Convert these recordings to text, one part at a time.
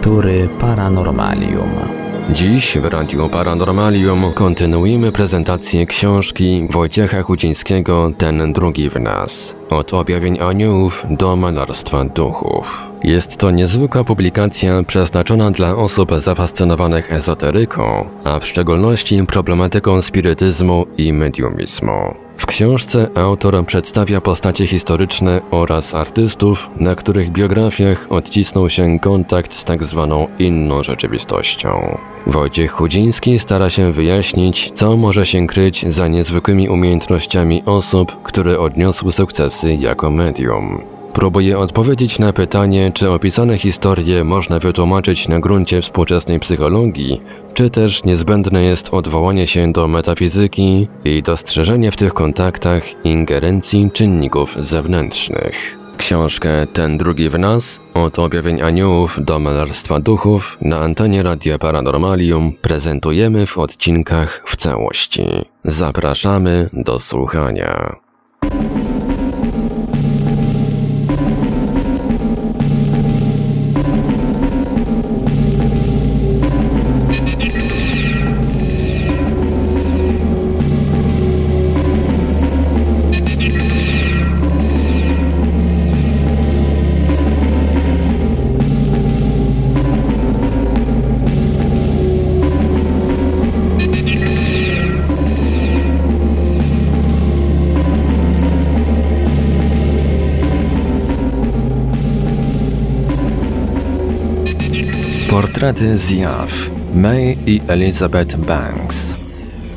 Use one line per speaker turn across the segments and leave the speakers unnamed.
Lektury Paranormalium.
Dziś w Radiu Paranormalium kontynuujemy prezentację książki Wojciecha Chudzińskiego Ten drugi w nas. Od objawień aniołów do malarstwa duchów. Jest to niezwykła publikacja przeznaczona dla osób zafascynowanych ezoteryką, a w szczególności problematyką spirytyzmu i mediumizmu. W książce autor przedstawia postacie historyczne oraz artystów, na których biografiach odcisnął się kontakt z tak zwaną inną rzeczywistością. Wojciech Chudziński stara się wyjaśnić, co może się kryć za niezwykłymi umiejętnościami osób, które odniosły sukcesy jako medium. Próbuje odpowiedzieć na pytanie, czy opisane historie można wytłumaczyć na gruncie współczesnej psychologii, czy też niezbędne jest odwołanie się do metafizyki i dostrzeżenie w tych kontaktach ingerencji czynników zewnętrznych. Książkę Ten drugi w nas, od objawień aniołów do malarstwa duchów na antenie Radia Paranormalium prezentujemy w odcinkach w całości. Zapraszamy do słuchania. Portrety zjaw May i Elizabeth Banks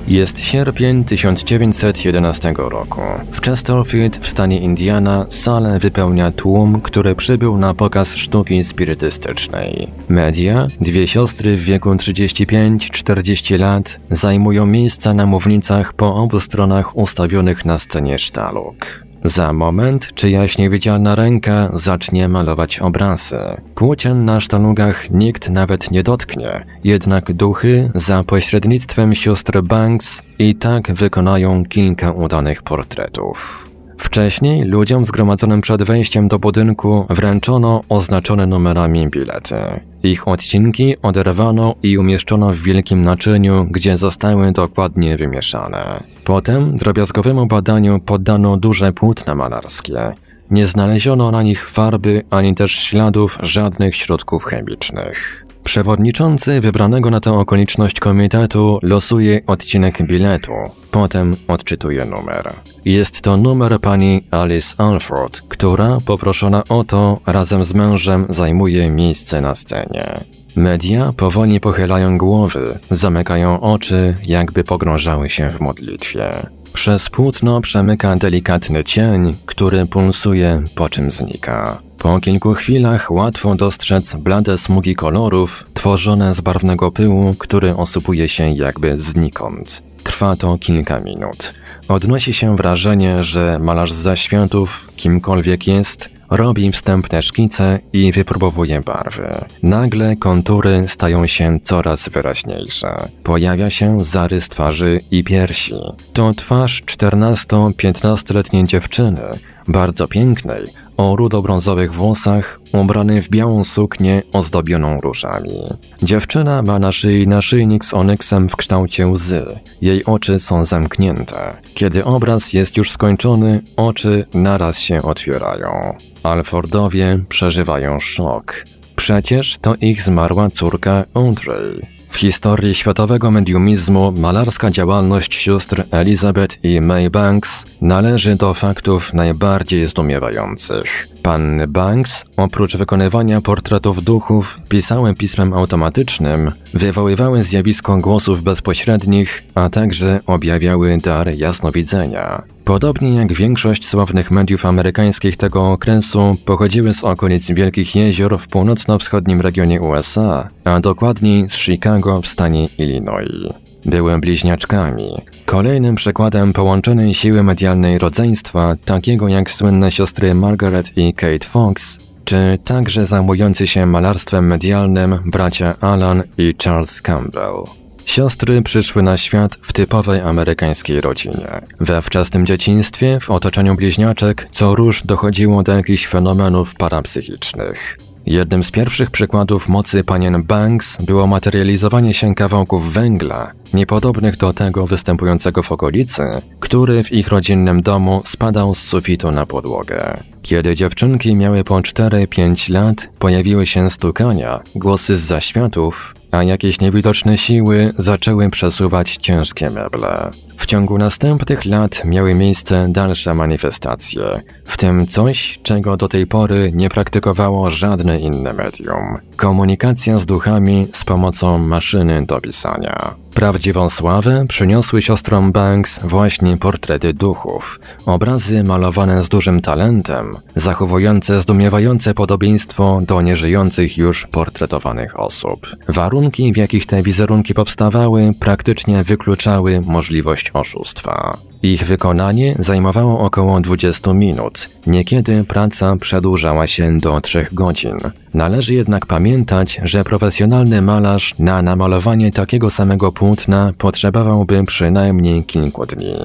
jest sierpień 1911 roku. W Chesterfield w stanie Indiana salę wypełnia tłum, który przybył na pokaz sztuki spirytystycznej. Media, dwie siostry w wieku 35-40 lat, zajmują miejsca na mównicach po obu stronach ustawionych na scenie sztaluk. Za moment czyjaś niewidzialna ręka zacznie malować obrazy. Płócien na sztanugach nikt nawet nie dotknie, jednak duchy za pośrednictwem sióstr Banks i tak wykonają kilka udanych portretów. Wcześniej ludziom zgromadzonym przed wejściem do budynku wręczono oznaczone numerami bilety. Ich odcinki oderwano i umieszczono w wielkim naczyniu, gdzie zostały dokładnie wymieszane. Potem drobiazgowemu badaniu poddano duże płótna malarskie. Nie znaleziono na nich farby ani też śladów żadnych środków chemicznych. Przewodniczący wybranego na tę okoliczność komitetu losuje odcinek biletu, potem odczytuje numer. Jest to numer pani Alice Alford, która, poproszona o to, razem z mężem zajmuje miejsce na scenie. Media powoli pochylają głowy, zamykają oczy, jakby pogrążały się w modlitwie. Przez płótno przemyka delikatny cień, który pulsuje, po czym znika. Po kilku chwilach łatwo dostrzec blade smugi kolorów, tworzone z barwnego pyłu, który osypuje się jakby znikąd. Trwa to kilka minut. Odnosi się wrażenie, że malarz zaświatów, kimkolwiek jest, robi wstępne szkice i wypróbowuje barwy. Nagle kontury stają się coraz wyraźniejsze. Pojawia się zarys twarzy i piersi. To twarz 14-15-letniej dziewczyny, bardzo pięknej, o rudo-brązowych włosach, ubrany w białą suknię ozdobioną różami. Dziewczyna ma na szyi naszyjnik z onyksem w kształcie łzy. Jej oczy są zamknięte. Kiedy obraz jest już skończony, oczy naraz się otwierają. Alfordowie przeżywają szok. Przecież to ich zmarła córka Audrey. W historii światowego mediumizmu malarska działalność sióstr Elizabeth i May Banks należy do faktów najbardziej zdumiewających. Panny Banks, oprócz wykonywania portretów duchów, pisały pismem automatycznym, wywoływały zjawisko głosów bezpośrednich, a także objawiały dar jasnowidzenia. Podobnie jak większość sławnych mediów amerykańskich tego okresu, pochodziły z okolic Wielkich Jezior w północno-wschodnim regionie USA, a dokładniej z Chicago w stanie Illinois. Były bliźniaczkami. Kolejnym przykładem połączonej siły medialnej rodzeństwa, takiego jak słynne siostry Margaret i Kate Fox, czy także zajmujący się malarstwem medialnym bracia Alan i Charles Campbell. Siostry przyszły na świat w typowej amerykańskiej rodzinie. We wczesnym dzieciństwie, w otoczeniu bliźniaczek, co róż dochodziło do jakichś fenomenów parapsychicznych. Jednym z pierwszych przykładów mocy panien Banks było materializowanie się kawałków węgla, niepodobnych do tego występującego w okolicy, który w ich rodzinnym domu spadał z sufitu na podłogę. Kiedy dziewczynki miały po 4-5 lat, pojawiły się stukania, głosy z zaświatów, a jakieś niewidoczne siły zaczęły przesuwać ciężkie meble. W ciągu następnych lat miały miejsce dalsze manifestacje, w tym coś, czego do tej pory nie praktykowało żadne inne medium komunikacja z duchami z pomocą maszyny do pisania. Prawdziwą sławę przyniosły siostrom Banks właśnie portrety duchów, obrazy malowane z dużym talentem, zachowujące zdumiewające podobieństwo do nieżyjących już portretowanych osób. Warunki, w jakich te wizerunki powstawały, praktycznie wykluczały możliwość oszustwa. Ich wykonanie zajmowało około 20 minut. Niekiedy praca przedłużała się do 3 godzin. Należy jednak pamiętać, że profesjonalny malarz na namalowanie takiego samego płótna potrzebowałby przynajmniej kilku dni.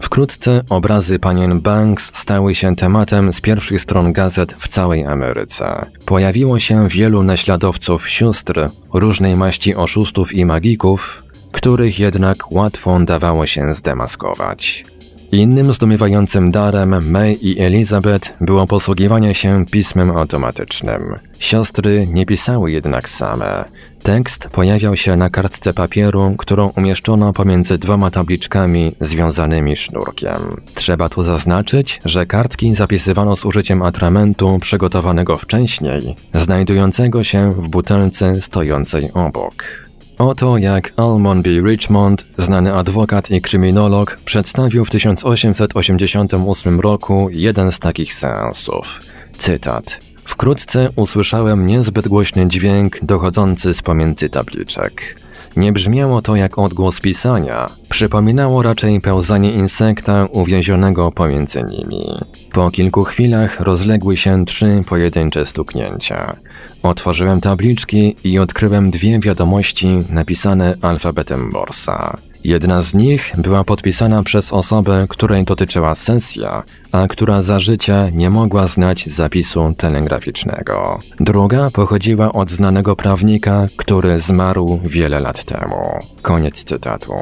Wkrótce obrazy panien Banks stały się tematem z pierwszych stron gazet w całej Ameryce. Pojawiło się wielu naśladowców sióstr, różnej maści oszustów i magików, których jednak łatwo dawało się zdemaskować. Innym zdumiewającym darem May i Elizabeth było posługiwanie się pismem automatycznym. Siostry nie pisały jednak same. Tekst pojawiał się na kartce papieru, którą umieszczono pomiędzy dwoma tabliczkami związanymi sznurkiem. Trzeba tu zaznaczyć, że kartki zapisywano z użyciem atramentu przygotowanego wcześniej, znajdującego się w butelce stojącej obok. Oto jak Almon B. Richmond, znany adwokat i kryminolog, przedstawił w 1888 roku jeden z takich seansów. Cytat. Wkrótce usłyszałem niezbyt głośny dźwięk dochodzący z pomiędzy tabliczek. Nie brzmiało to jak odgłos pisania, przypominało raczej pełzanie insekta uwięzionego pomiędzy nimi. Po kilku chwilach rozległy się trzy pojedyncze stuknięcia. Otworzyłem tabliczki i odkryłem dwie wiadomości napisane alfabetem Morsa. Jedna z nich była podpisana przez osobę, której dotyczyła sesja, a która za życia nie mogła znać zapisu telegraficznego. Druga pochodziła od znanego prawnika, który zmarł wiele lat temu. Koniec cytatu.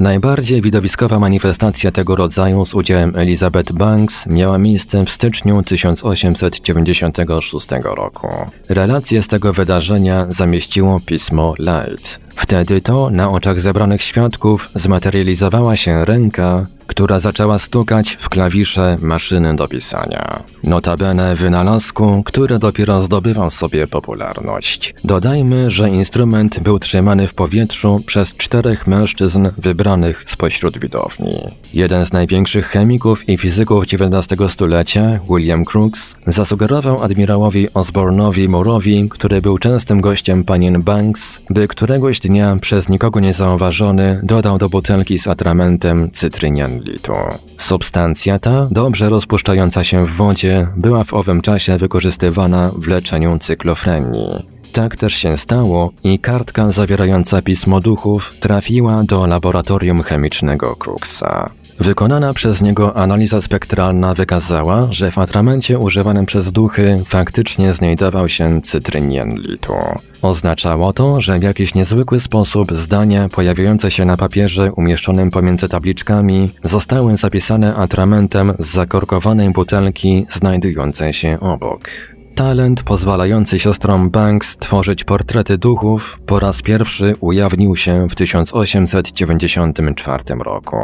Najbardziej widowiskowa manifestacja tego rodzaju z udziałem Elizabeth Banks miała miejsce w styczniu 1896 roku. Relacje z tego wydarzenia zamieściło pismo Light. Wtedy to na oczach zebranych świadków zmaterializowała się ręka, która zaczęła stukać w klawisze maszyny do pisania. Notabene wynalazku, który dopiero zdobywał sobie popularność. Dodajmy, że instrument był trzymany w powietrzu przez czterech mężczyzn wybranych spośród widowni. Jeden z największych chemików i fizyków XIX stulecia, William Crookes, zasugerował admirałowi Osborne'owi Moore'owi, który był częstym gościem panien Banks, by któregoś dnia przez nikogo niezauważony dodał do butelki z atramentem cytrynian Substancja ta, dobrze rozpuszczająca się w wodzie, była w owym czasie wykorzystywana w leczeniu cyklofrenii. Tak też się stało i kartka zawierająca pismo duchów trafiła do laboratorium chemicznego Crookesa. Wykonana przez niego analiza spektralna wykazała, że w atramencie używanym przez duchy faktycznie znajdował się cytrynien litu. Oznaczało to, że w jakiś niezwykły sposób zdania pojawiające się na papierze umieszczonym pomiędzy tabliczkami zostały zapisane atramentem z zakorkowanej butelki znajdującej się obok. Talent pozwalający siostrom Banks tworzyć portrety duchów po raz pierwszy ujawnił się w 1894 roku.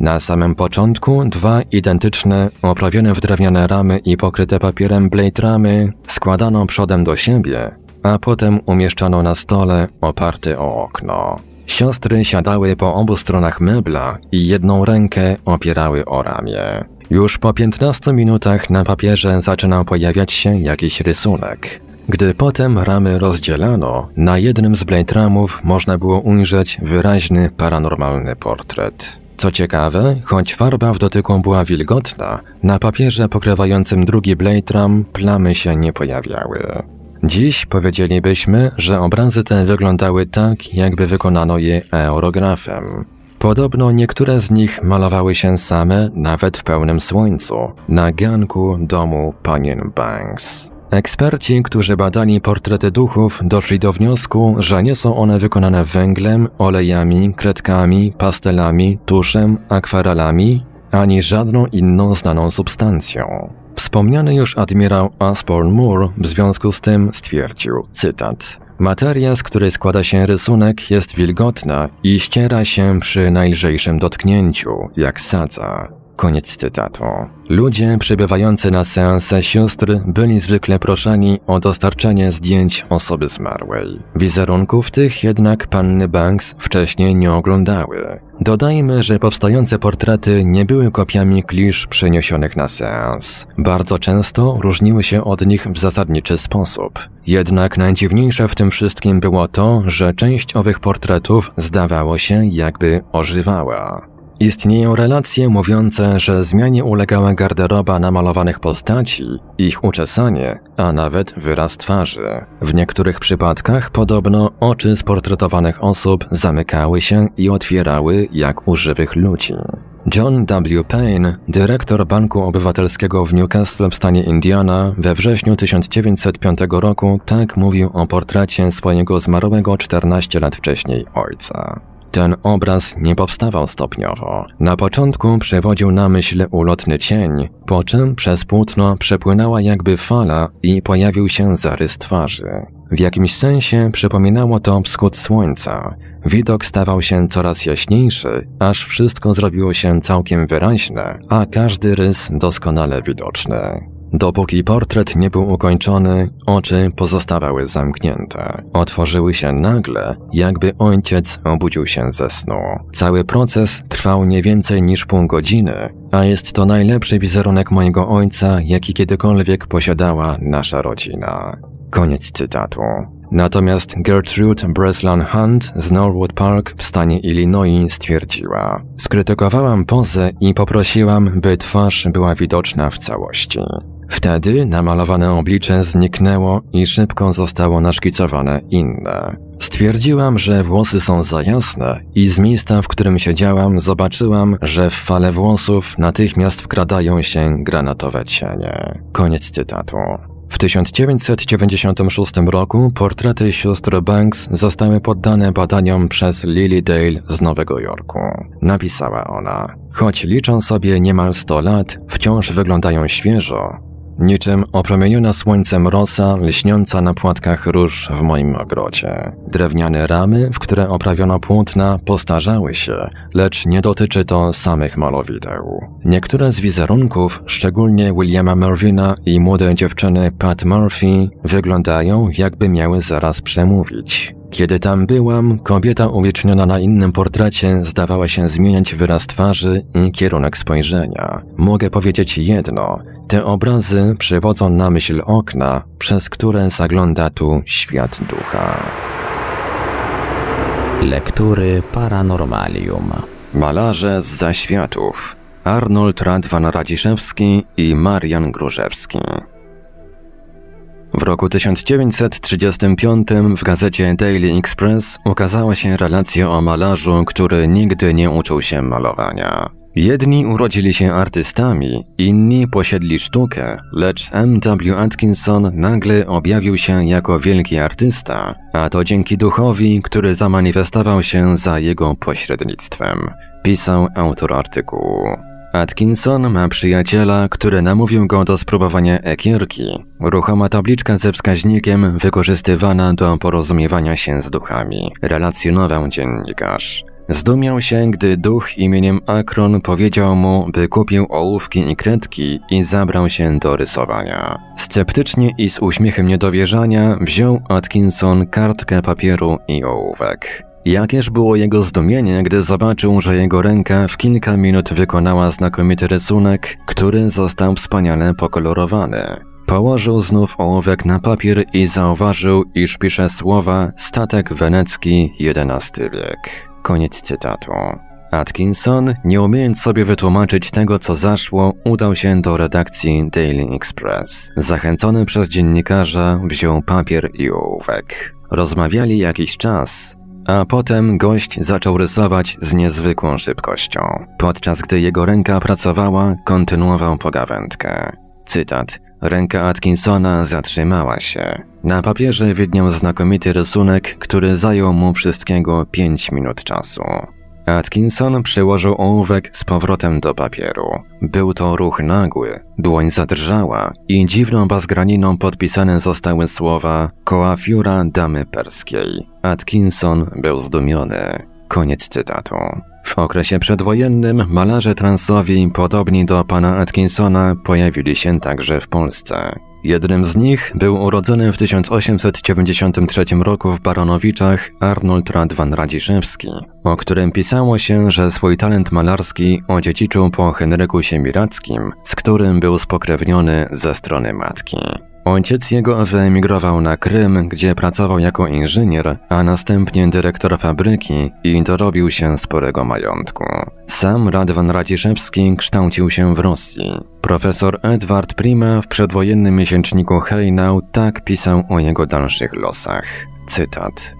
Na samym początku dwa identyczne, oprawione w drewniane ramy i pokryte papierem blade ramy składano przodem do siebie, a potem umieszczano na stole oparty o okno. Siostry siadały po obu stronach mebla i jedną rękę opierały o ramię. Już po 15 minutach na papierze zaczynał pojawiać się jakiś rysunek. Gdy potem ramy rozdzielano, na jednym z blade ramów można było ujrzeć wyraźny paranormalny portret. Co ciekawe, choć farba w dotyku była wilgotna, na papierze pokrywającym drugi blade ram plamy się nie pojawiały. Dziś powiedzielibyśmy, że obrazy te wyglądały tak, jakby wykonano je aerografem. Podobno niektóre z nich malowały się same nawet w pełnym słońcu, na ganku domu panien Banks. Eksperci, którzy badali portrety duchów, doszli do wniosku, że nie są one wykonane węglem, olejami, kredkami, pastelami, tuszem, akwarelami, ani żadną inną znaną substancją. Wspomniany już admirał Asborn Moore w związku z tym stwierdził, cytat, Materia, z której składa się rysunek, jest wilgotna i ściera się przy najlżejszym dotknięciu, jak sadza. Koniec cytatu. Ludzie przybywający na seanse sióstr byli zwykle proszeni o dostarczenie zdjęć osoby zmarłej. Wizerunków tych jednak panny Banks wcześniej nie oglądały. Dodajmy, że powstające portrety nie były kopiami klisz przeniesionych na seans. Bardzo często różniły się od nich w zasadniczy sposób. Jednak najdziwniejsze w tym wszystkim było to, że część owych portretów zdawało się jakby ożywała. Istnieją relacje mówiące, że zmianie ulegała garderoba namalowanych postaci, ich uczesanie, a nawet wyraz twarzy. W niektórych przypadkach podobno oczy sportretowanych osób zamykały się i otwierały jak u żywych ludzi. John W. Payne, dyrektor Banku Obywatelskiego w Newcastle w stanie Indiana, we wrześniu 1905 roku tak mówił o portrecie swojego zmarłego 14 lat wcześniej ojca. Ten obraz nie powstawał stopniowo. Na początku przewodził na myśl ulotny cień, po czym przez płótno przepłynęła jakby fala i pojawił się zarys twarzy. W jakimś sensie przypominało to wschód słońca. Widok stawał się coraz jaśniejszy, aż wszystko zrobiło się całkiem wyraźne, a każdy rys doskonale widoczny. Dopóki portret nie był ukończony, oczy pozostawały zamknięte. Otworzyły się nagle, jakby ojciec obudził się ze snu. Cały proces trwał nie więcej niż pół godziny, a jest to najlepszy wizerunek mojego ojca, jaki kiedykolwiek posiadała nasza rodzina. Koniec cytatu. Natomiast Gertrude Breslan Hunt z Norwood Park w stanie Illinois stwierdziła: Skrytykowałam pozę i poprosiłam, by twarz była widoczna w całości. Wtedy namalowane oblicze zniknęło i szybko zostało naszkicowane inne. Stwierdziłam, że włosy są za jasne i z miejsca, w którym siedziałam, zobaczyłam, że w fale włosów natychmiast wkradają się granatowe cienie. Koniec cytatu. W 1996 roku portrety sióstr Banks zostały poddane badaniom przez Lily Dale z Nowego Jorku. Napisała ona, choć liczą sobie niemal 100 lat, wciąż wyglądają świeżo, Niczym opromieniona słońcem rosa lśniąca na płatkach róż w moim ogrodzie. Drewniane ramy, w które oprawiono płótna, postarzały się, lecz nie dotyczy to samych malowideł. Niektóre z wizerunków, szczególnie Williama Mervina i młodej dziewczyny Pat Murphy, wyglądają jakby miały zaraz przemówić. Kiedy tam byłam, kobieta uwieczniona na innym portrecie zdawała się zmieniać wyraz twarzy i kierunek spojrzenia. Mogę powiedzieć jedno, te obrazy przywodzą na myśl okna, przez które zagląda tu świat ducha.
Lektury Paranormalium
Malarze z zaświatów Arnold Radwan Radziszewski i Marian Grużewski w roku 1935 w gazecie Daily Express ukazała się relacja o malarzu, który nigdy nie uczył się malowania. Jedni urodzili się artystami, inni posiedli sztukę, lecz M.W. Atkinson nagle objawił się jako wielki artysta, a to dzięki duchowi, który zamanifestował się za jego pośrednictwem, pisał autor artykułu. Atkinson ma przyjaciela, który namówił go do spróbowania ekierki, ruchoma tabliczka ze wskaźnikiem wykorzystywana do porozumiewania się z duchami, relacjonował dziennikarz. Zdumiał się, gdy duch imieniem Akron powiedział mu, by kupił ołówki i kredki i zabrał się do rysowania. Sceptycznie i z uśmiechem niedowierzania wziął Atkinson kartkę papieru i ołówek. Jakież było jego zdumienie, gdy zobaczył, że jego ręka w kilka minut wykonała znakomity rysunek, który został wspaniale pokolorowany. Położył znów ołówek na papier i zauważył, iż pisze słowa statek wenecki XI wiek. Koniec cytatu. Atkinson, nie umiejąc sobie wytłumaczyć tego, co zaszło, udał się do redakcji Daily Express. Zachęcony przez dziennikarza, wziął papier i ołówek. Rozmawiali jakiś czas, a potem gość zaczął rysować z niezwykłą szybkością. Podczas gdy jego ręka pracowała, kontynuował pogawędkę. Cytat. Ręka Atkinsona zatrzymała się. Na papierze widniał znakomity rysunek, który zajął mu wszystkiego 5 minut czasu. Atkinson przyłożył ołówek z powrotem do papieru. Był to ruch nagły, dłoń zadrżała i dziwną bazgraniną podpisane zostały słowa Koafiura Damy Perskiej. Atkinson był zdumiony. Koniec cytatu. W okresie przedwojennym malarze transowi, podobni do pana Atkinsona, pojawili się także w Polsce. Jednym z nich był urodzony w 1893 roku w Baronowiczach Arnold Radwan Radziszewski, o którym pisało się, że swój talent malarski odziedziczył po Henryku Siemirackim, z którym był spokrewniony ze strony matki. Ojciec jego wyemigrował na Krym, gdzie pracował jako inżynier, a następnie dyrektor fabryki i dorobił się sporego majątku. Sam Radwan Radziszewski kształcił się w Rosji. Profesor Edward Prima w przedwojennym miesięczniku Hejnał tak pisał o jego dalszych losach. Cytat.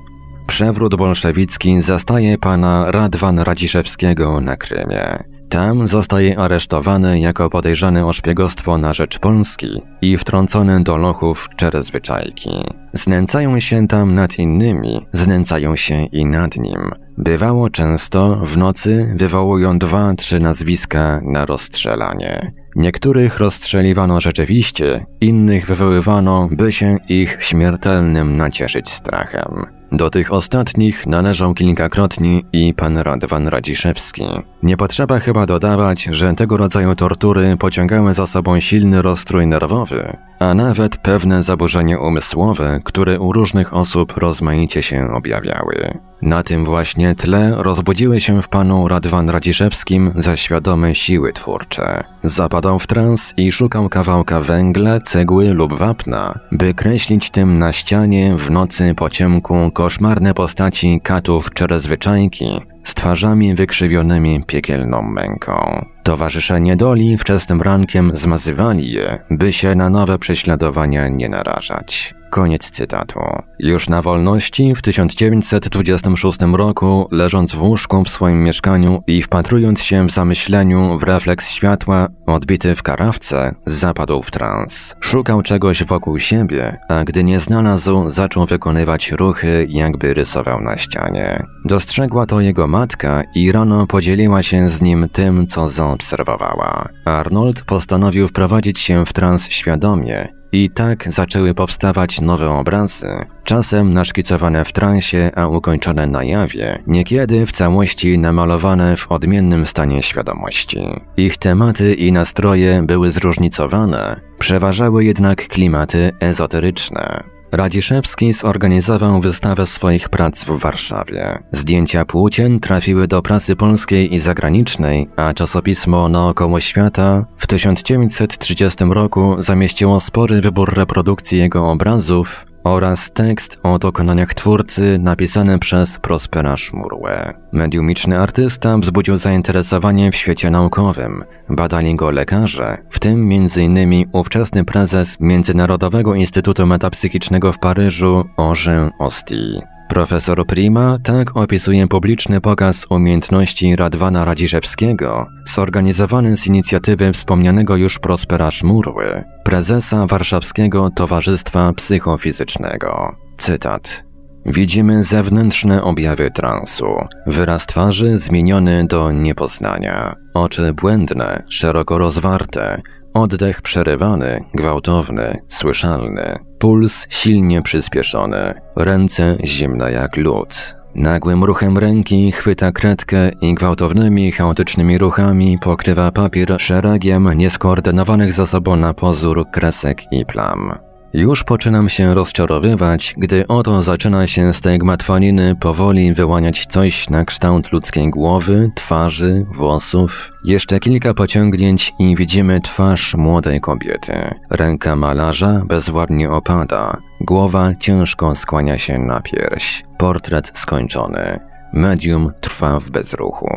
Przewrót bolszewicki zastaje pana Radwan Radziszewskiego na Krymie. Tam zostaje aresztowany jako podejrzany o szpiegostwo na rzecz Polski i wtrącony do lochów czerezwyczajki. Znęcają się tam nad innymi, znęcają się i nad nim. Bywało często, w nocy wywołują dwa, trzy nazwiska na rozstrzelanie. Niektórych rozstrzeliwano rzeczywiście, innych wywoływano, by się ich śmiertelnym nacieszyć strachem. Do tych ostatnich należał kilkakrotnie i pan Radwan Radziszewski. Nie potrzeba chyba dodawać, że tego rodzaju tortury pociągały za sobą silny rozstrój nerwowy, a nawet pewne zaburzenie umysłowe, które u różnych osób rozmaicie się objawiały. Na tym właśnie tle rozbudziły się w panu Radwan Radziszewskim zaświadome siły twórcze. Zapadał w trans i szukał kawałka węgla, cegły lub wapna, by kreślić tym na ścianie w nocy po ciemku koszmarne postaci katów czerezwyczajki z twarzami wykrzywionymi piekielną męką. Towarzysze niedoli wczesnym rankiem zmazywali je, by się na nowe prześladowania nie narażać. Koniec cytatu. Już na wolności w 1926 roku, leżąc w łóżku w swoim mieszkaniu i wpatrując się w zamyśleniu w refleks światła odbity w karawce, zapadł w trans. Szukał czegoś wokół siebie, a gdy nie znalazł, zaczął wykonywać ruchy, jakby rysował na ścianie. Dostrzegła to jego matka i rano podzieliła się z nim tym, co zaobserwowała. Arnold postanowił wprowadzić się w trans świadomie i tak zaczęły powstawać nowe obrazy, czasem naszkicowane w transie, a ukończone na jawie, niekiedy w całości namalowane w odmiennym stanie świadomości. Ich tematy i nastroje były zróżnicowane, przeważały jednak klimaty ezoteryczne. Radziszewski zorganizował wystawę swoich prac w Warszawie. Zdjęcia płócien trafiły do prasy polskiej i zagranicznej, a czasopismo Naokoło Świata w 1930 roku zamieściło spory wybór reprodukcji jego obrazów oraz tekst o dokonaniach twórcy napisany przez Prospera Szmurłę. Mediumiczny artysta wzbudził zainteresowanie w świecie naukowym. Badali go lekarze, w tym m.in. ówczesny prezes Międzynarodowego Instytutu Metapsychicznego w Paryżu Orze Osti. Profesor Prima tak opisuje publiczny pokaz umiejętności Radwana Radziszewskiego, zorganizowany z inicjatywy wspomnianego już Prospera Szmurły, prezesa Warszawskiego Towarzystwa Psychofizycznego. Cytat. Widzimy zewnętrzne objawy transu. Wyraz twarzy zmieniony do niepoznania. Oczy błędne, szeroko rozwarte, Oddech przerywany, gwałtowny, słyszalny. Puls silnie przyspieszony. Ręce zimne jak lód. Nagłym ruchem ręki chwyta kredkę i gwałtownymi, chaotycznymi ruchami pokrywa papier szeregiem nieskoordynowanych ze sobą na pozór kresek i plam. Już poczynam się rozczarowywać, gdy oto zaczyna się z tej gmatwaniny powoli wyłaniać coś na kształt ludzkiej głowy, twarzy, włosów. Jeszcze kilka pociągnięć i widzimy twarz młodej kobiety. Ręka malarza bezładnie opada, głowa ciężko skłania się na pierś. Portret skończony. Medium trwa w bezruchu.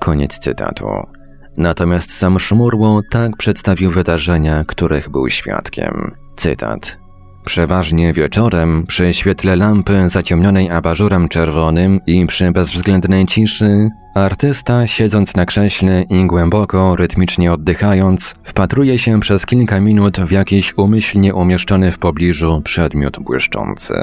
Koniec cytatu. Natomiast sam Szmurło tak przedstawił wydarzenia, których był świadkiem. Cytat. Przeważnie wieczorem, przy świetle lampy zaciemnionej abażurem czerwonym i przy bezwzględnej ciszy, artysta siedząc na krześle i głęboko, rytmicznie oddychając, wpatruje się przez kilka minut w jakiś umyślnie umieszczony w pobliżu przedmiot błyszczący.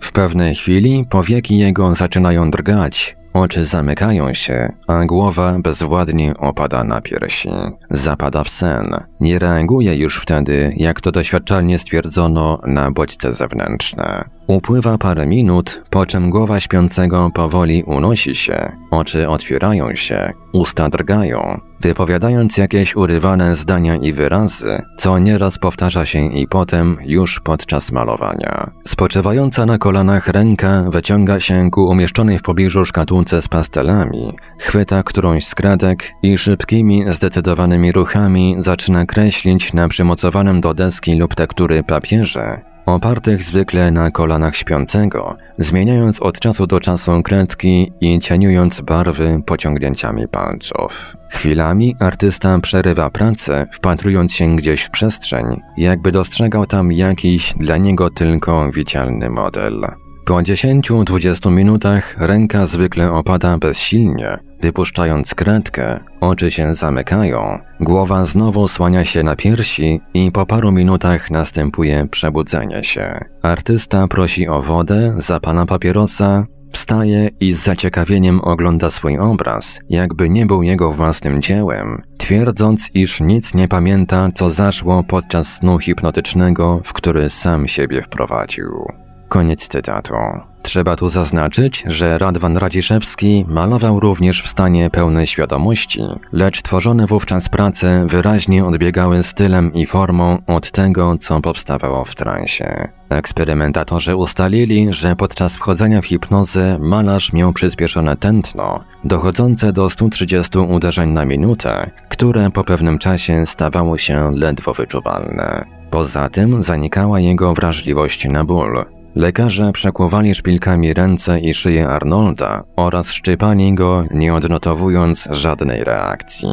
W pewnej chwili powieki jego zaczynają drgać, Oczy zamykają się, a głowa bezwładnie opada na piersi. Zapada w sen. Nie reaguje już wtedy, jak to doświadczalnie stwierdzono, na bodźce zewnętrzne. Upływa parę minut, po czym głowa śpiącego powoli unosi się, oczy otwierają się, usta drgają, wypowiadając jakieś urywane zdania i wyrazy, co nieraz powtarza się i potem już podczas malowania. Spoczywająca na kolanach ręka wyciąga się ku umieszczonej w pobliżu szkatułce z pastelami, chwyta którąś z kredek i szybkimi, zdecydowanymi ruchami zaczyna kreślić na przymocowanym do deski lub tektury papierze opartych zwykle na kolanach śpiącego, zmieniając od czasu do czasu kredki i cieniując barwy pociągnięciami palców. Chwilami artysta przerywa pracę, wpatrując się gdzieś w przestrzeń, jakby dostrzegał tam jakiś dla niego tylko widzialny model. Po 10-20 minutach ręka zwykle opada bezsilnie, wypuszczając kredkę, oczy się zamykają, głowa znowu słania się na piersi i po paru minutach następuje przebudzenie się. Artysta prosi o wodę, zapala papierosa, wstaje i z zaciekawieniem ogląda swój obraz, jakby nie był jego własnym dziełem, twierdząc, iż nic nie pamięta, co zaszło podczas snu hipnotycznego, w który sam siebie wprowadził. Koniec cytatu. Trzeba tu zaznaczyć, że Radwan Radziszewski malował również w stanie pełnej świadomości, lecz tworzone wówczas prace wyraźnie odbiegały stylem i formą od tego, co powstawało w transie. Eksperymentatorzy ustalili, że podczas wchodzenia w hipnozę malarz miał przyspieszone tętno, dochodzące do 130 uderzeń na minutę, które po pewnym czasie stawało się ledwo wyczuwalne. Poza tym zanikała jego wrażliwość na ból, Lekarze przekłuwali szpilkami ręce i szyję Arnolda oraz szczypali go, nie odnotowując żadnej reakcji.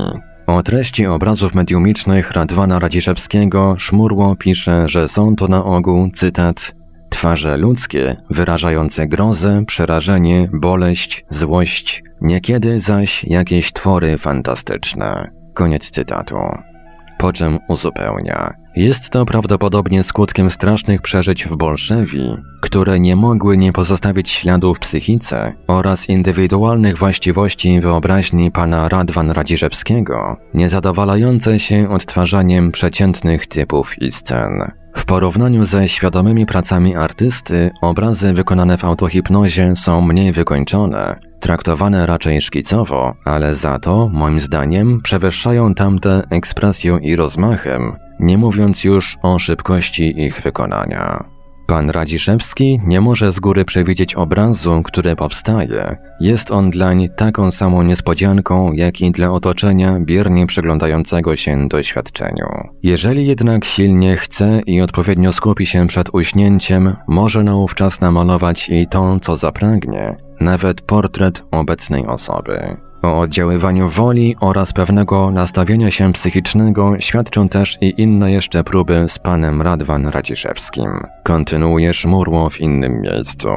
O treści obrazów mediumicznych Radwana Radziszewskiego Szmurło pisze, że są to na ogół, cytat, twarze ludzkie, wyrażające grozę, przerażenie, boleść, złość, niekiedy zaś jakieś twory fantastyczne. Koniec cytatu. Po czym uzupełnia. Jest to prawdopodobnie skutkiem strasznych przeżyć w Bolszewi, które nie mogły nie pozostawić śladu w psychice oraz indywidualnych właściwości wyobraźni pana Radwan Radziszewskiego, niezadowalające się odtwarzaniem przeciętnych typów i scen. W porównaniu ze świadomymi pracami artysty, obrazy wykonane w autohipnozie są mniej wykończone, traktowane raczej szkicowo, ale za to, moim zdaniem, przewyższają tamte ekspresją i rozmachem, nie mówiąc już o szybkości ich wykonania. Pan Radziszewski nie może z góry przewidzieć obrazu, który powstaje. Jest on dlań taką samą niespodzianką, jak i dla otoczenia biernie przyglądającego się doświadczeniu. Jeżeli jednak silnie chce i odpowiednio skupi się przed uśnięciem, może naówczas namalować i to, co zapragnie, nawet portret obecnej osoby. O oddziaływaniu woli oraz pewnego nastawienia się psychicznego świadczą też i inne jeszcze próby z panem Radwan Radziszewskim. Kontynuuje Szmurło w innym miejscu.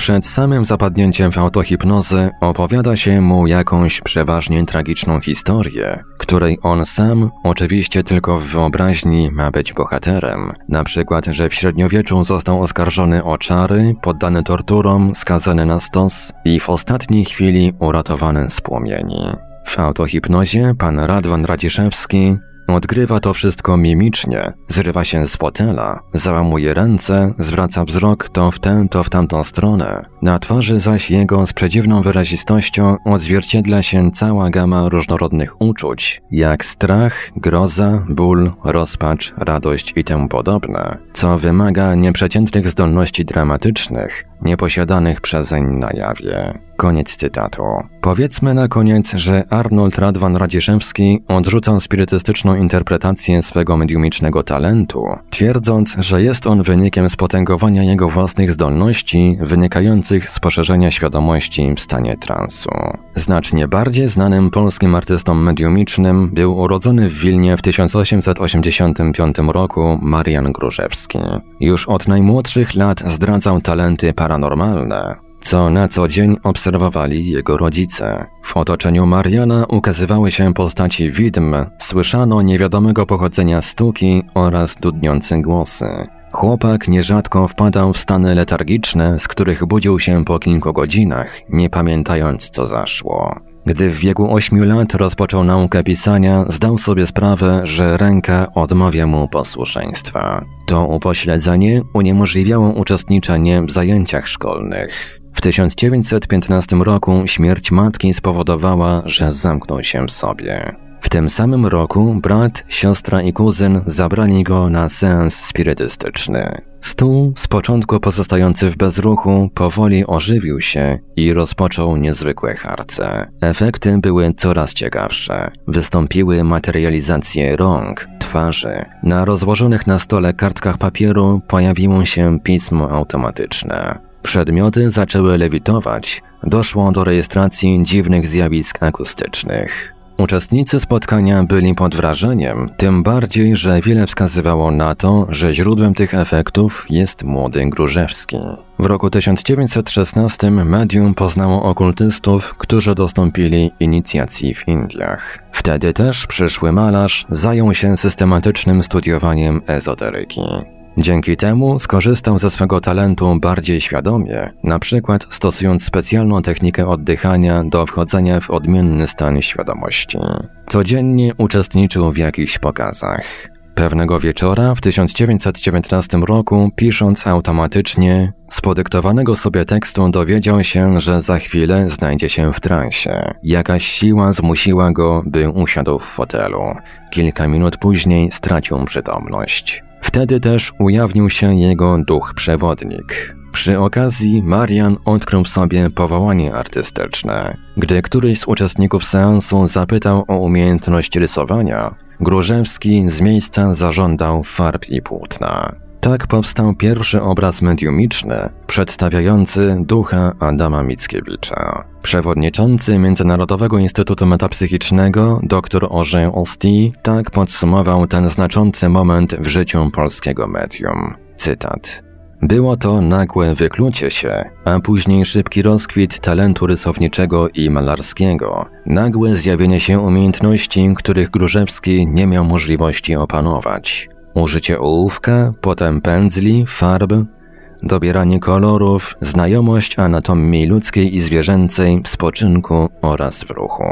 Przed samym zapadnięciem w autohipnozę opowiada się mu jakąś przeważnie tragiczną historię, której on sam, oczywiście tylko w wyobraźni, ma być bohaterem. Na przykład, że w średniowieczu został oskarżony o czary, poddany torturom, skazany na stos i w ostatniej chwili uratowany z płomieni. W autohipnozie pan Radwan Radziszewski Odgrywa to wszystko mimicznie, zrywa się z fotela, załamuje ręce, zwraca wzrok to w tę, to w tamtą stronę. Na twarzy zaś jego z przedziwną wyrazistością odzwierciedla się cała gama różnorodnych uczuć, jak strach, groza, ból, rozpacz, radość i temu podobne, co wymaga nieprzeciętnych zdolności dramatycznych, nieposiadanych przezeń na jawie. Koniec cytatu. Powiedzmy na koniec, że Arnold Radwan Radziszewski odrzucał spirytystyczną interpretację swego mediumicznego talentu, twierdząc, że jest on wynikiem spotęgowania jego własnych zdolności wynikających z poszerzenia świadomości w stanie transu. Znacznie bardziej znanym polskim artystą mediumicznym był urodzony w Wilnie w 1885 roku Marian Gruszewski. Już od najmłodszych lat zdradzał talenty paranormalne, co na co dzień obserwowali jego rodzice. W otoczeniu Mariana ukazywały się postaci widm, słyszano niewiadomego pochodzenia stuki oraz dudniące głosy. Chłopak nierzadko wpadał w stany letargiczne, z których budził się po kilku godzinach, nie pamiętając co zaszło. Gdy w wieku 8 lat rozpoczął naukę pisania, zdał sobie sprawę, że ręka odmawia mu posłuszeństwa. To upośledzenie uniemożliwiało uczestniczenie w zajęciach szkolnych. W 1915 roku śmierć matki spowodowała, że zamknął się w sobie. W tym samym roku brat, siostra i kuzyn zabrali go na seans spirytystyczny. Stół, z początku pozostający w bezruchu, powoli ożywił się i rozpoczął niezwykłe harce. Efekty były coraz ciekawsze. Wystąpiły materializacje rąk, twarzy. Na rozłożonych na stole kartkach papieru pojawiło się pismo automatyczne. Przedmioty zaczęły lewitować, doszło do rejestracji dziwnych zjawisk akustycznych. Uczestnicy spotkania byli pod wrażeniem, tym bardziej, że wiele wskazywało na to, że źródłem tych efektów jest młody Grużewski. W roku 1916 medium poznało okultystów, którzy dostąpili inicjacji w Indiach. Wtedy też przyszły malarz zajął się systematycznym studiowaniem ezoteryki. Dzięki temu skorzystał ze swego talentu bardziej świadomie, na przykład stosując specjalną technikę oddychania do wchodzenia w odmienny stan świadomości. Codziennie uczestniczył w jakichś pokazach. Pewnego wieczora w 1919 roku, pisząc automatycznie, z podyktowanego sobie tekstu dowiedział się, że za chwilę znajdzie się w transie. Jakaś siła zmusiła go, by usiadł w fotelu. Kilka minut później stracił przytomność. Wtedy też ujawnił się jego duch przewodnik. Przy okazji Marian odkrył sobie powołanie artystyczne. Gdy któryś z uczestników seansu zapytał o umiejętność rysowania, Grużewski z miejsca zażądał farb i płótna. Tak powstał pierwszy obraz mediumiczny przedstawiający ducha Adama Mickiewicza. Przewodniczący Międzynarodowego Instytutu Metapsychicznego dr Orze Osti tak podsumował ten znaczący moment w życiu polskiego medium. Cytat. Było to nagłe wyklucie się, a później szybki rozkwit talentu rysowniczego i malarskiego, nagłe zjawienie się umiejętności, których Grużewski nie miał możliwości opanować. Użycie ołówka, potem pędzli, farb, dobieranie kolorów, znajomość anatomii ludzkiej i zwierzęcej spoczynku oraz w ruchu.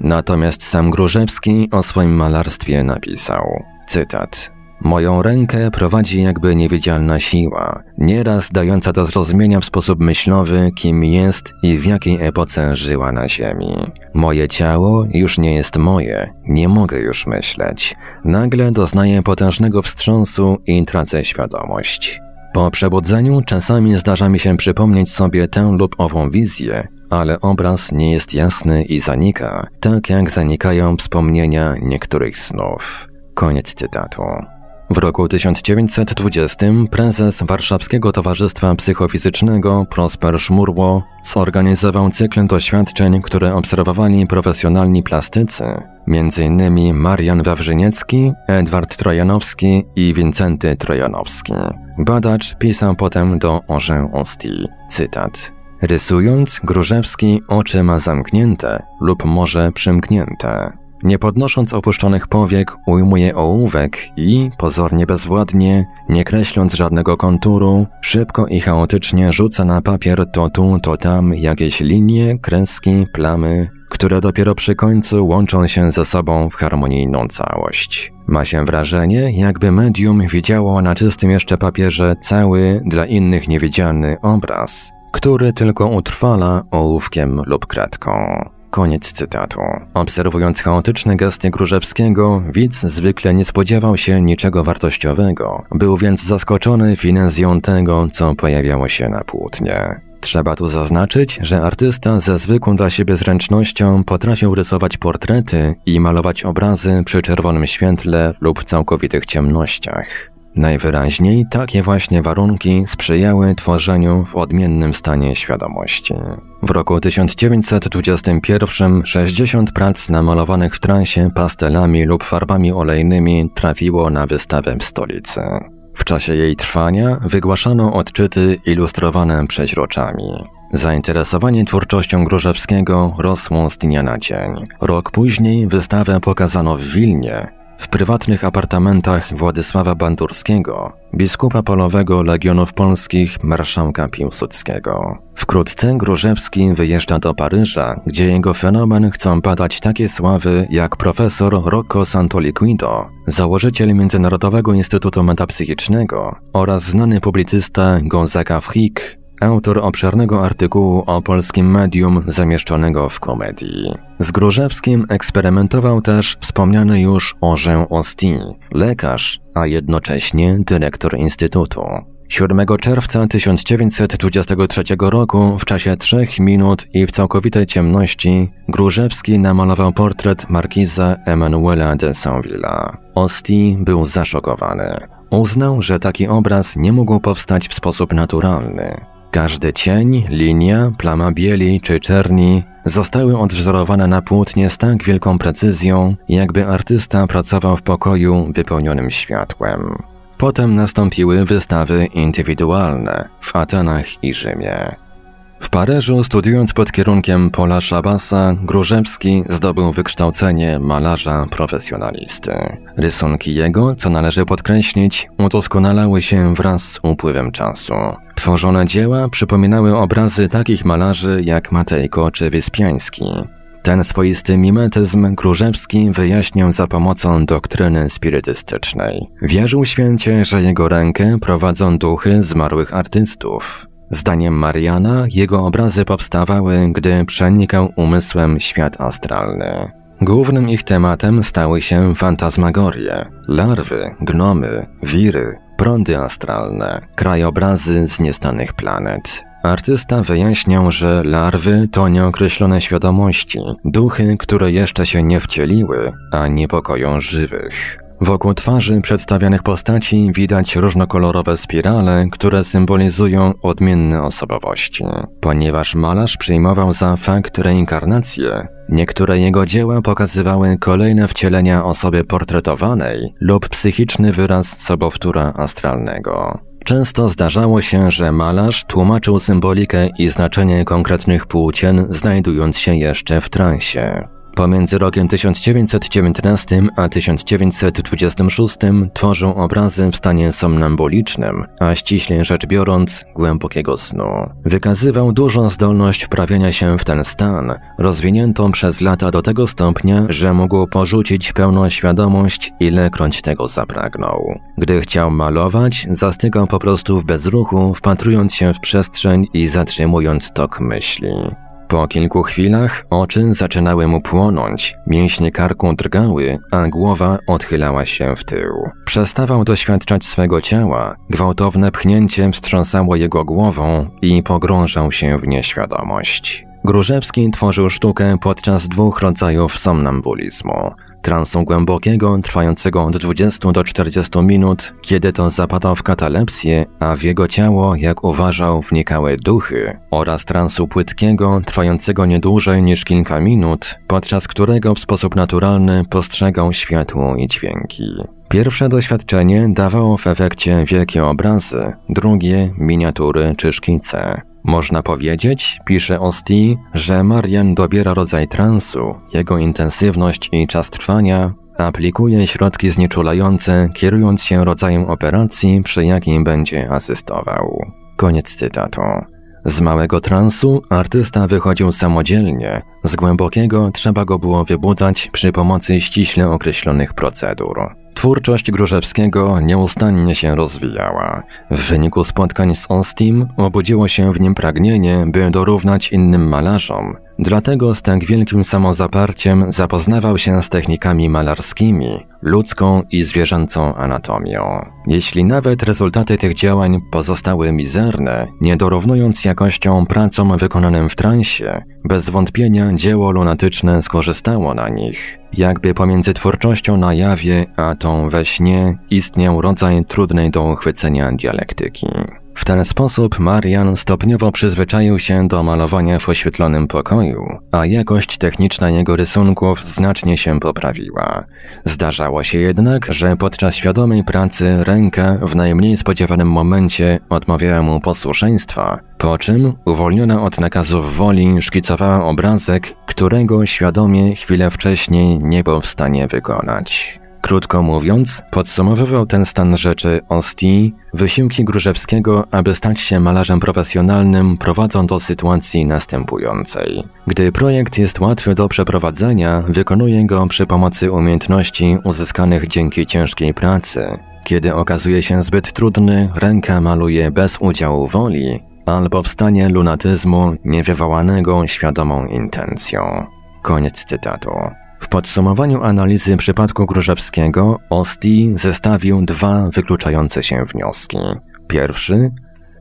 Natomiast sam Grużewski o swoim malarstwie napisał, cytat, Moją rękę prowadzi jakby niewidzialna siła, nieraz dająca do zrozumienia w sposób myślowy, kim jest i w jakiej epoce żyła na Ziemi. Moje ciało już nie jest moje, nie mogę już myśleć. Nagle doznaję potężnego wstrząsu i tracę świadomość. Po przebudzeniu czasami zdarza mi się przypomnieć sobie tę lub ową wizję, ale obraz nie jest jasny i zanika, tak jak zanikają wspomnienia niektórych snów. Koniec cytatu. W roku 1920 prezes Warszawskiego Towarzystwa Psychofizycznego Prosper Szmurło zorganizował cykl doświadczeń, które obserwowali profesjonalni plastycy, m.in. Marian Wawrzyniecki, Edward Trojanowski i Wincenty Trojanowski. Badacz pisał potem do Orze Osti, cytat. Rysując, Grużewski oczy ma zamknięte lub może przymknięte. Nie podnosząc opuszczonych powiek, ujmuje ołówek i, pozornie bezwładnie, nie kreśląc żadnego konturu, szybko i chaotycznie rzuca na papier to tu, to tam jakieś linie, kreski, plamy, które dopiero przy końcu łączą się ze sobą w harmonijną całość. Ma się wrażenie, jakby medium widziało na czystym jeszcze papierze cały, dla innych niewidzialny obraz, który tylko utrwala ołówkiem lub kratką. Koniec cytatu. Obserwując chaotyczne gesty Grużewskiego, widz zwykle nie spodziewał się niczego wartościowego. Był więc zaskoczony finezją tego, co pojawiało się na płótnie. Trzeba tu zaznaczyć, że artysta ze zwykłą dla siebie zręcznością potrafił rysować portrety i malować obrazy przy czerwonym świetle lub całkowitych ciemnościach. Najwyraźniej takie właśnie warunki sprzyjały tworzeniu w odmiennym stanie świadomości. W roku 1921 60 prac namalowanych w transie pastelami lub farbami olejnymi trafiło na wystawę w stolicy. W czasie jej trwania wygłaszano odczyty ilustrowane przeźroczami. Zainteresowanie twórczością Grużewskiego rosło z dnia na dzień. Rok później wystawę pokazano w Wilnie, w prywatnych apartamentach Władysława Bandurskiego, biskupa polowego Legionów Polskich marszałka Piłsudskiego. Wkrótce Grużewski wyjeżdża do Paryża, gdzie jego fenomen chcą badać takie sławy jak profesor Rocco Santoliquido, założyciel Międzynarodowego Instytutu Metapsychicznego oraz znany publicysta Gonzaga Frick, autor obszernego artykułu o polskim medium zamieszczonego w komedii. Z Grużewskim eksperymentował też wspomniany już Orzeł Osti, lekarz, a jednocześnie dyrektor Instytutu. 7 czerwca 1923 roku, w czasie trzech minut i w całkowitej ciemności, Grużewski namalował portret markiza Emanuela de Saint-Villa. Osti był zaszokowany. Uznał, że taki obraz nie mógł powstać w sposób naturalny. Każdy cień, linia, plama bieli czy czerni zostały odwzorowane na płótnie z tak wielką precyzją, jakby artysta pracował w pokoju wypełnionym światłem. Potem nastąpiły wystawy indywidualne w Atenach i Rzymie. W Paryżu, studiując pod kierunkiem Paula Szabasa, Grużewski zdobył wykształcenie malarza profesjonalisty. Rysunki jego, co należy podkreślić, udoskonalały się wraz z upływem czasu. Tworzone dzieła przypominały obrazy takich malarzy jak Matejko czy Wyspiański. Ten swoisty mimetyzm Grużewski wyjaśniał za pomocą doktryny spirytystycznej. Wierzył święcie, że jego rękę prowadzą duchy zmarłych artystów. Zdaniem Mariana, jego obrazy powstawały, gdy przenikał umysłem świat astralny. Głównym ich tematem stały się fantazmagorie, larwy, gnomy, wiry, prądy astralne, krajobrazy z niestanych planet. Artysta wyjaśniał, że larwy to nieokreślone świadomości, duchy, które jeszcze się nie wcieliły, a niepokoją żywych. Wokół twarzy przedstawianych postaci widać różnokolorowe spirale, które symbolizują odmienne osobowości. Ponieważ malarz przyjmował za fakt reinkarnację, niektóre jego dzieła pokazywały kolejne wcielenia osoby portretowanej lub psychiczny wyraz sobowtóra astralnego. Często zdarzało się, że malarz tłumaczył symbolikę i znaczenie konkretnych płócien, znajdując się jeszcze w transie. Pomiędzy rokiem 1919 a 1926 tworzył obrazy w stanie somnambulicznym, a ściślej rzecz biorąc, głębokiego snu. Wykazywał dużą zdolność wprawiania się w ten stan, rozwiniętą przez lata do tego stopnia, że mógł porzucić pełną świadomość, ilekroć tego zapragnął. Gdy chciał malować, zastygał po prostu w bezruchu, wpatrując się w przestrzeń i zatrzymując tok myśli. Po kilku chwilach oczy zaczynały mu płonąć, mięśnie karku drgały, a głowa odchylała się w tył. Przestawał doświadczać swego ciała, gwałtowne pchnięcie wstrząsało jego głową i pogrążał się w nieświadomość. Grużewski tworzył sztukę podczas dwóch rodzajów somnambulizmu. Transu głębokiego, trwającego od 20 do 40 minut, kiedy to zapadał w katalepsję, a w jego ciało, jak uważał, wnikały duchy, oraz transu płytkiego, trwającego nie dłużej niż kilka minut, podczas którego w sposób naturalny postrzegał światło i dźwięki. Pierwsze doświadczenie dawało w efekcie wielkie obrazy, drugie miniatury czy szkice. Można powiedzieć, pisze Osti, że Marian dobiera rodzaj transu, jego intensywność i czas trwania, aplikuje środki znieczulające, kierując się rodzajem operacji, przy jakim będzie asystował. Koniec cytatu. Z małego transu artysta wychodził samodzielnie, z głębokiego trzeba go było wybudzać przy pomocy ściśle określonych procedur. Twórczość Grużewskiego nieustannie się rozwijała. W wyniku spotkań z Ostim obudziło się w nim pragnienie, by dorównać innym malarzom, Dlatego z tak wielkim samozaparciem zapoznawał się z technikami malarskimi, ludzką i zwierzęcą anatomią. Jeśli nawet rezultaty tych działań pozostały mizerne, nie dorównując jakością pracom wykonanym w transie, bez wątpienia dzieło lunatyczne skorzystało na nich. Jakby pomiędzy twórczością na jawie a tą we śnie istniał rodzaj trudnej do uchwycenia dialektyki. W ten sposób Marian stopniowo przyzwyczaił się do malowania w oświetlonym pokoju, a jakość techniczna jego rysunków znacznie się poprawiła. Zdarzało się jednak, że podczas świadomej pracy ręka w najmniej spodziewanym momencie odmawiała mu posłuszeństwa, po czym, uwolniona od nakazów woli, szkicowała obrazek, którego świadomie chwilę wcześniej nie był w stanie wykonać. Krótko mówiąc, podsumowywał ten stan rzeczy Osti, wysiłki Grużewskiego, aby stać się malarzem profesjonalnym, prowadzą do sytuacji następującej. Gdy projekt jest łatwy do przeprowadzenia, wykonuje go przy pomocy umiejętności uzyskanych dzięki ciężkiej pracy. Kiedy okazuje się zbyt trudny, ręka maluje bez udziału woli, albo w stanie lunatyzmu niewywołanego świadomą intencją. Koniec cytatu. W podsumowaniu analizy przypadku Grużewskiego Osti zestawił dwa wykluczające się wnioski. Pierwszy,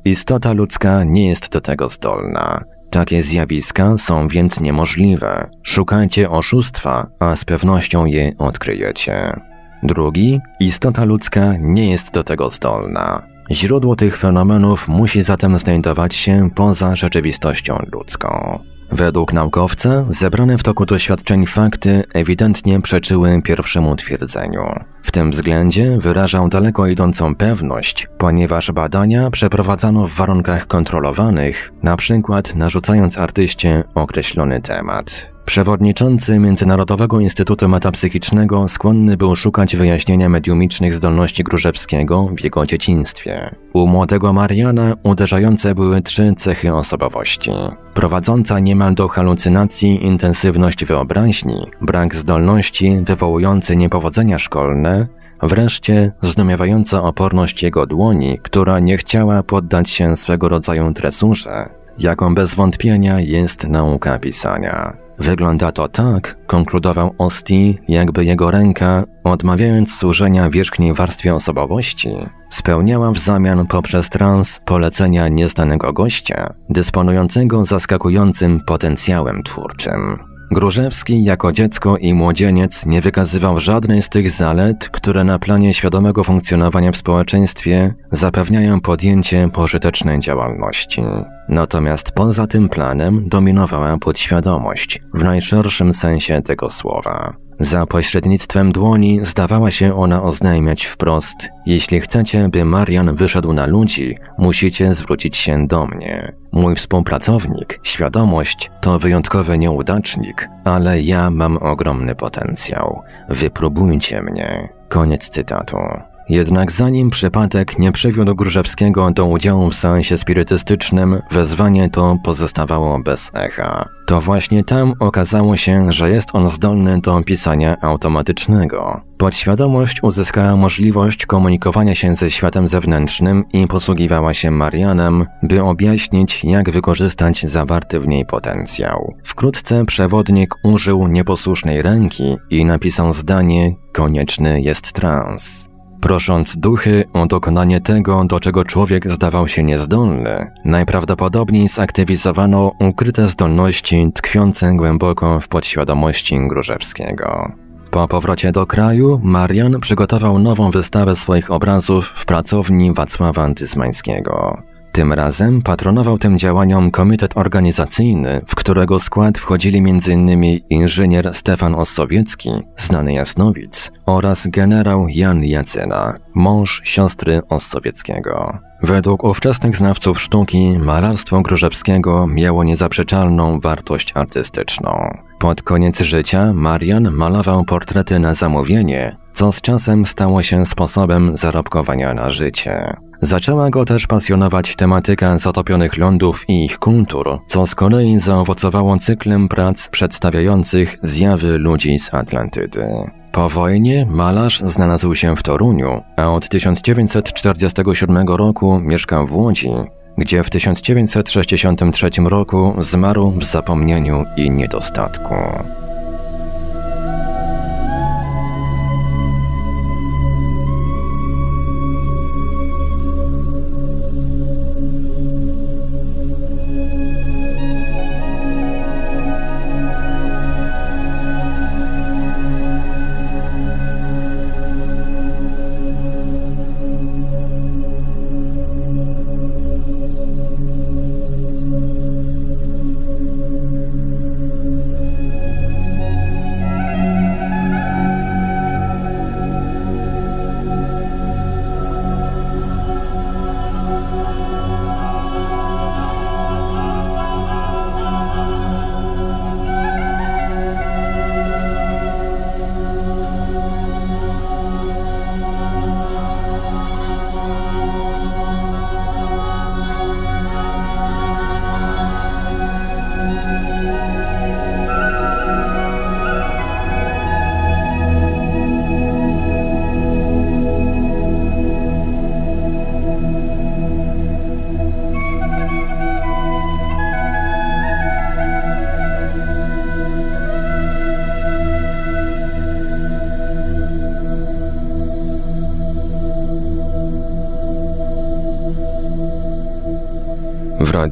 istota ludzka nie jest do tego zdolna. Takie zjawiska są więc niemożliwe. Szukajcie oszustwa, a z pewnością je odkryjecie. Drugi, istota ludzka nie jest do tego zdolna. Źródło tych fenomenów musi zatem znajdować się poza rzeczywistością ludzką. Według naukowca zebrane w toku doświadczeń fakty ewidentnie przeczyły pierwszemu twierdzeniu. W tym względzie wyrażał daleko idącą pewność, ponieważ badania przeprowadzano w warunkach kontrolowanych, na przykład narzucając artyście określony temat. Przewodniczący Międzynarodowego Instytutu Metapsychicznego skłonny był szukać wyjaśnienia mediumicznych zdolności Grużewskiego w jego dzieciństwie. U młodego Mariana uderzające były trzy cechy osobowości. Prowadząca niemal do halucynacji intensywność wyobraźni, brak zdolności wywołujący niepowodzenia szkolne, Wreszcie zdumiewająca oporność jego dłoni, która nie chciała poddać się swego rodzaju tresurze, jaką bez wątpienia jest nauka pisania. Wygląda to tak, konkludował Osti, jakby jego ręka, odmawiając służenia wierzchniej warstwie osobowości, spełniała w zamian poprzez trans polecenia nieznanego gościa, dysponującego zaskakującym potencjałem twórczym. Grużewski jako dziecko i młodzieniec nie wykazywał żadnej z tych zalet, które na planie świadomego funkcjonowania w społeczeństwie zapewniają podjęcie pożytecznej działalności. Natomiast poza tym planem dominowała podświadomość, w najszerszym sensie tego słowa. Za pośrednictwem dłoni zdawała się ona oznajmiać wprost: Jeśli chcecie, by Marian wyszedł na ludzi, musicie zwrócić się do mnie. Mój współpracownik, świadomość, to wyjątkowy nieudacznik, ale ja mam ogromny potencjał. Wypróbujcie mnie. Koniec cytatu. Jednak zanim przypadek nie przywiódł Grużewskiego do udziału w seansie spirytystycznym, wezwanie to pozostawało bez echa. To właśnie tam okazało się, że jest on zdolny do pisania automatycznego. Podświadomość uzyskała możliwość komunikowania się ze światem zewnętrznym i posługiwała się Marianem, by objaśnić, jak wykorzystać zawarty w niej potencjał. Wkrótce przewodnik użył nieposłusznej ręki i napisał zdanie: Konieczny jest trans prosząc duchy o dokonanie tego, do czego człowiek zdawał się niezdolny, najprawdopodobniej zaktywizowano ukryte zdolności tkwiące głęboko w podświadomości Grużewskiego. Po powrocie do kraju, Marian przygotował nową wystawę swoich obrazów w pracowni Wacława Antysmańskiego. Tym razem patronował tym działaniom komitet organizacyjny, w którego skład wchodzili m.in. inżynier Stefan Ossowiecki, znany jasnowic, oraz generał Jan Jacyna, mąż siostry Ossowieckiego. Według ówczesnych znawców sztuki, malarstwo Grużewskiego miało niezaprzeczalną wartość artystyczną. Pod koniec życia Marian malował portrety na zamówienie, co z czasem stało się sposobem zarobkowania na życie. Zaczęła go też pasjonować tematyka zatopionych lądów i ich kultur, co z kolei zaowocowało cyklem prac przedstawiających zjawy ludzi z Atlantydy. Po wojnie malarz znalazł się w Toruniu, a od 1947 roku mieszkał w Łodzi, gdzie w 1963 roku zmarł w zapomnieniu i niedostatku.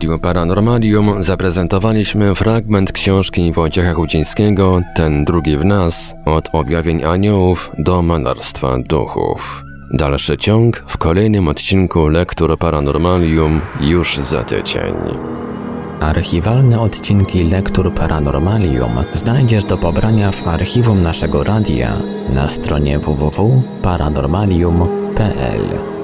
Radiu Paranormalium zaprezentowaliśmy fragment książki Wojciecha Chudzińskiego Ten drugi w nas od objawień aniołów do malarstwa duchów. Dalszy ciąg w kolejnym odcinku Lektur Paranormalium już za tydzień.
Archiwalne odcinki Lektur Paranormalium znajdziesz do pobrania w archiwum naszego radia na stronie www.paranormalium.pl.